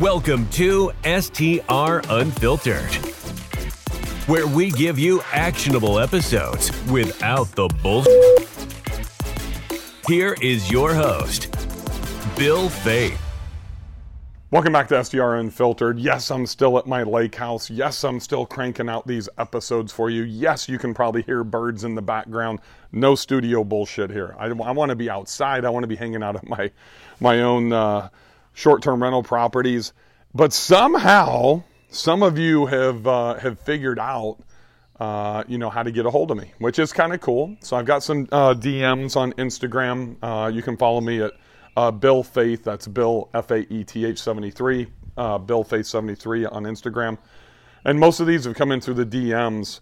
Welcome to STR Unfiltered, where we give you actionable episodes without the bullshit. Here is your host, Bill Faeth. Welcome back to STR Unfiltered. Yes, I'm still at my lake house. Yes, I'm still cranking out these episodes for you. Yes, you can probably hear birds in the background. No studio bullshit here. I, I want to be outside. I want to be hanging out at my my own uh, short-term rental properties. But somehow, some of you have uh, have figured out, uh, you know, how to get a hold of me, which is kind of cool. So I've got some uh, DMs on Instagram. Uh, you can follow me at uh, Bill Faeth, that's Bill F A E T H 73, uh, Bill Faeth 73 on Instagram. And most of these have come in through the DMs,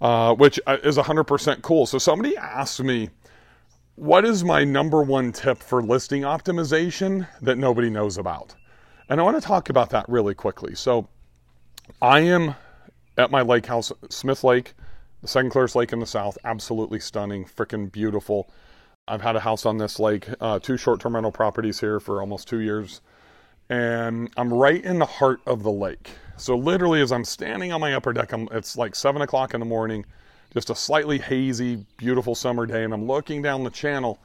uh, which is 100% cool. So somebody asked me, what is my number one tip for listing optimization that nobody knows about? And I want to talk about that really quickly. So I am at my lake house, Smith Lake, the Second Clearest Lake in the south, absolutely stunning, freaking beautiful. I've had a house on this lake, uh, two short term rental properties here for almost two years. And I'm right in the heart of the lake. So, literally, as I'm standing on my upper deck, I'm, it's like 7 o'clock in the morning, just a slightly hazy, beautiful summer day, and I'm looking down the channel.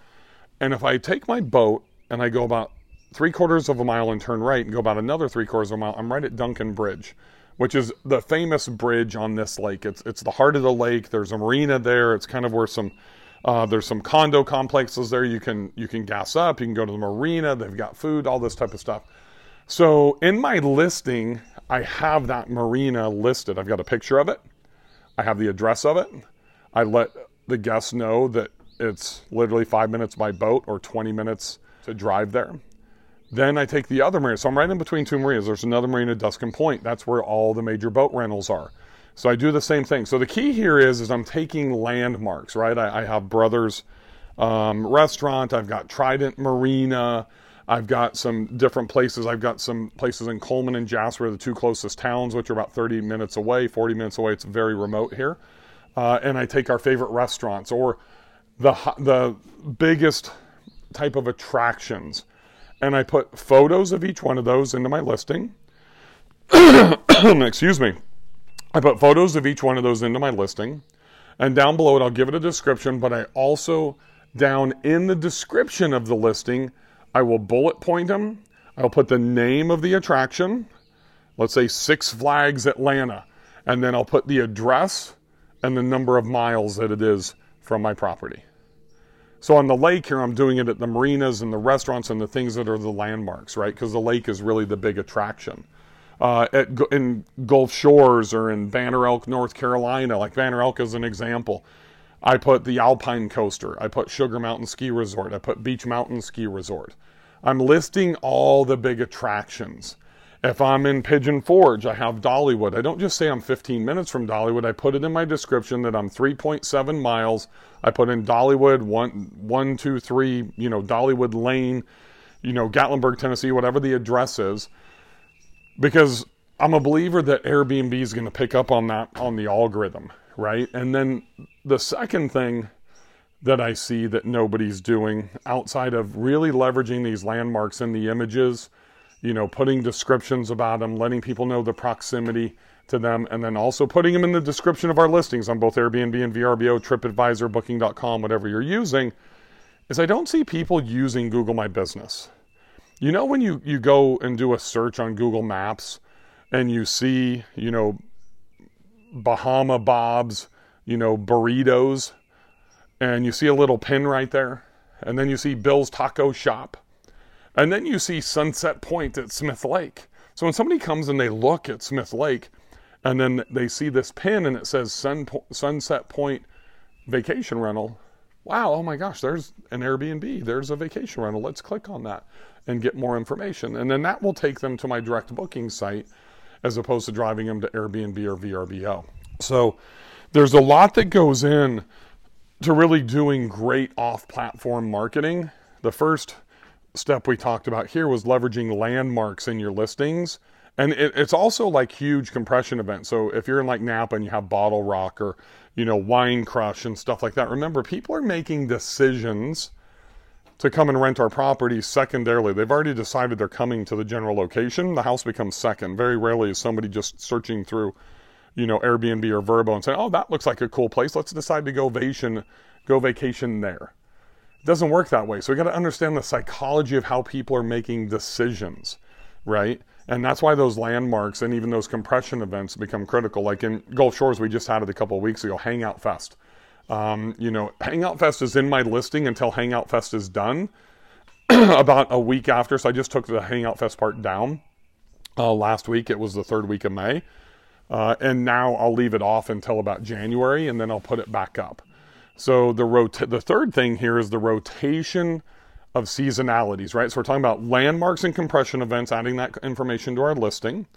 And if I take my boat and I go about three quarters of a mile and turn right and go about another three quarters of a mile, I'm right at Duncan Bridge, which is the famous bridge on this lake. It's, it's the heart of the lake. There's a marina there. It's kind of where some uh, there's some condo complexes there. You can you can gas up. You can go to the marina. They've got food, all this type of stuff. So in my listing, I have that marina listed. I've got a picture of it. I have the address of it. I let the guests know that it's literally five minutes by boat or 20 minutes to drive there. Then I take the other marina. So I'm right in between two marinas. There's another marina, Duskin Point. That's where all the major boat rentals are. So I do the same thing. So the key here is, is I'm taking landmarks, right? I, I have Brothers um, Restaurant. I've got Trident Marina. I've got some different places. I've got some places in Cullman and Jasper, the two closest towns, which are about 30 minutes away, 40 minutes away. It's very remote here. Uh, and I take our favorite restaurants or the the biggest type of attractions, and I put photos of each one of those into my listing. Excuse me. I put photos of each one of those into my listing. And down below it, I'll give it a description, but I also, down in the description of the listing, I will bullet point them. I'll put the name of the attraction, let's say Six Flags Atlanta, and then I'll put the address and the number of miles that it is from my property. So on the lake here, I'm doing it at the marinas and the restaurants and the things that are the landmarks, right? Because the lake is really the big attraction uh, at, in Gulf Shores or in Banner Elk, North Carolina, like Banner Elk is an example. I put the Alpine Coaster. I put Sugar Mountain Ski Resort. I put Beech Mountain Ski Resort. I'm listing all the big attractions. If I'm in Pigeon Forge, I have Dollywood. I don't just say I'm 15 minutes from Dollywood. I put it in my description that I'm 3.7 miles. I put in Dollywood, one, one, two, three, you know, Dollywood Lane, you know, Gatlinburg, Tennessee, whatever the address is because I'm a believer that Airbnb is going to pick up on that on the algorithm, right? And then the second thing that I see that nobody's doing outside of really leveraging these landmarks in the images, you know, putting descriptions about them, letting people know the proximity to them, and then also putting them in the description of our listings on both Airbnb and VRBO, TripAdvisor, Booking.com, whatever you're using, is I don't see people using Google My Business. You know, when you, you go and do a search on Google Maps and you see, you know, Bahama Bob's, you know, burritos, and you see a little pin right there, and then you see Bill's Taco Shop, and then you see Sunset Point at Smith Lake. So when somebody comes and they look at Smith Lake, and then they see this pin and it says Sun, Sunset Point Vacation Rental, wow, oh my gosh, there's an Airbnb, there's a vacation rental. Let's click on that and get more information. And then that will take them to my direct booking site as opposed to driving them to Airbnb or VRBO. So there's a lot that goes in to really doing great off platform marketing. The first step we talked about here was leveraging landmarks in your listings. And it, it's also like huge compression events. So if you're in like Napa and you have Bottle Rock or, you know, Wine Crush and stuff like that, remember people are making decisions to come and rent our property secondarily. They've already decided they're coming to the general location. The house becomes second. Very rarely is somebody just searching through, you know, Airbnb or Vrbo and saying, "Oh, that looks like a cool place. Let's decide to go vacation, go vacation there." It doesn't work that way. So we got to understand the psychology of how people are making decisions, right? And that's why those landmarks and even those compression events become critical. Like in Gulf Shores, we just had it a couple of weeks ago, Hangout Fest. Um, you know, Hangout Fest is in my listing until Hangout Fest is done about a week after. So I just took the Hangout Fest part down uh, last week. It was the third week of May. Uh, and now I'll leave it off until about January and then I'll put it back up. So the rota- the third thing here is the rotation of seasonalities, right? So we're talking about landmarks and compression events, adding that information to our listing.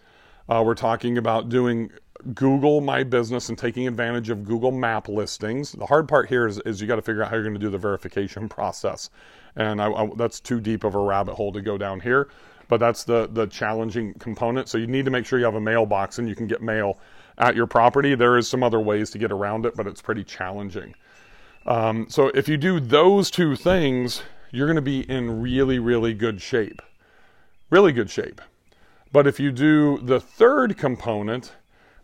Uh, we're talking about doing Google My Business and taking advantage of Google Map listings. The hard part here is, is you got to figure out how you're going to do the verification process. And I, I, that's too deep of a rabbit hole to go down here, but that's the, the challenging component. So you need to make sure you have a mailbox and you can get mail at your property. There is some other ways to get around it, but it's pretty challenging. Um, so if you do those two things, you're going to be in really, really good shape. Really good shape. But if you do the third component,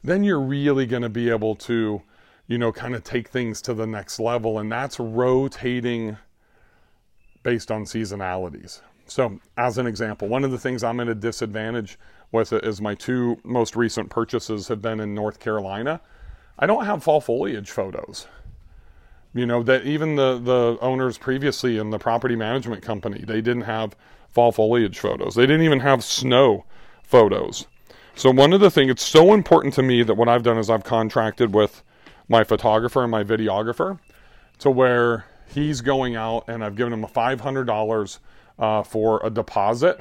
then you're really going to be able to, you know, kind of take things to the next level. And that's rotating based on seasonalities. So, as an example, one of the things I'm at a disadvantage with it is my two most recent purchases have been in North Carolina. I don't have fall foliage photos. You know, that even the, the owners previously in the property management company, they didn't have fall foliage photos. They didn't even have snow photos. So one of the things it's so important to me that what I've done is I've contracted with my photographer and my videographer to where he's going out and I've given him a $500 uh, for a deposit.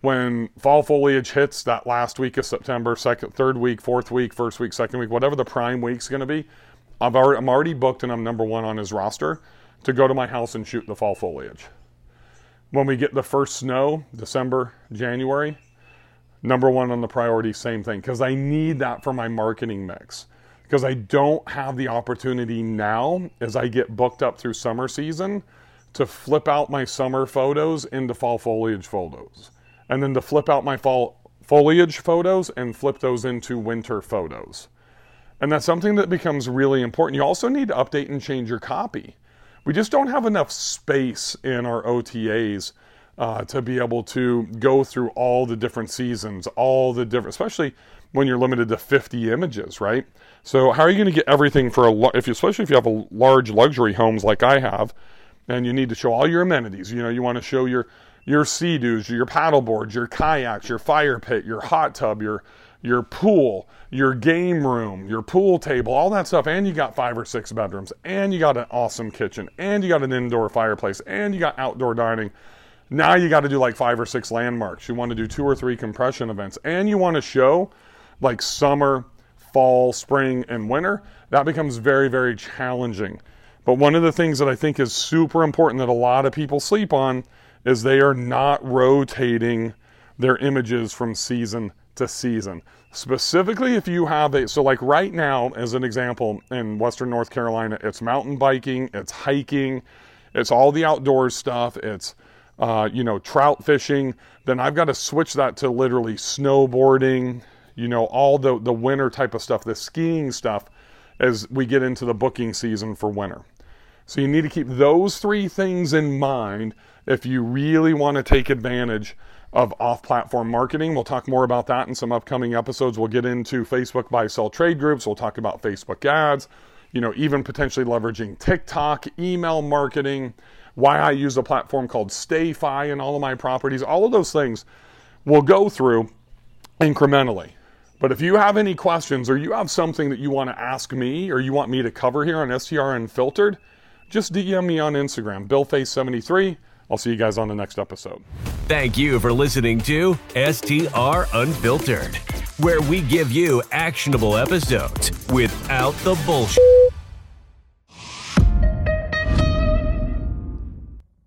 When fall foliage hits that last week of September, second, third week, fourth week, first week, second week, whatever the prime week's going to be, I've already, I'm already booked and I'm number one on his roster to go to my house and shoot the fall foliage. When we get the first snow, December, January, number one on the priority, same thing, because I need that for my marketing mix. Because I don't have the opportunity now as I get booked up through summer season to flip out my summer photos into fall foliage photos. And then to flip out my fall foliage photos and flip those into winter photos. And that's something that becomes really important. You also need to update and change your copy. We just don't have enough space in our OTAs uh, to be able to go through all the different seasons, all the different, especially when you're limited to 50 images, right? So how are you going to get everything for a, if you, especially if you have a large luxury homes like I have, and you need to show all your amenities. You know, you want to show your your sea-doos, your paddle boards, your kayaks, your fire pit, your hot tub, your your pool, your game room, your pool table, all that stuff, and you got five or six bedrooms, and you got an awesome kitchen, and you got an indoor fireplace, and you got outdoor dining. Now you got to do like five or six landmarks. You want to do two or three compression events, and you want to show like summer, fall, spring, and winter. That becomes very, very challenging. But one of the things that I think is super important that a lot of people sleep on is they are not rotating their images from season to season. Specifically, if you have a, so like right now, as an example, in Western North Carolina, it's mountain biking, it's hiking, it's all the outdoors stuff, it's, uh, you know, trout fishing. Then I've got to switch that to literally snowboarding, you know, all the, the winter type of stuff, the skiing stuff as we get into the booking season for winter. So you need to keep those three things in mind if you really want to take advantage of off platform marketing. We'll talk more about that in some upcoming episodes. We'll get into Facebook buy sell trade groups. We'll talk about Facebook ads, you know, even potentially leveraging TikTok, email marketing, why I use a platform called StayFi in all of my properties. All of those things we'll go through incrementally. But if you have any questions or you have something that you want to ask me or you want me to cover here on STR Unfiltered, just DM me on Instagram, BillFaeth73. I'll see you guys on the next episode. Thank you for listening to STR Unfiltered, where we give you actionable episodes without the bullshit.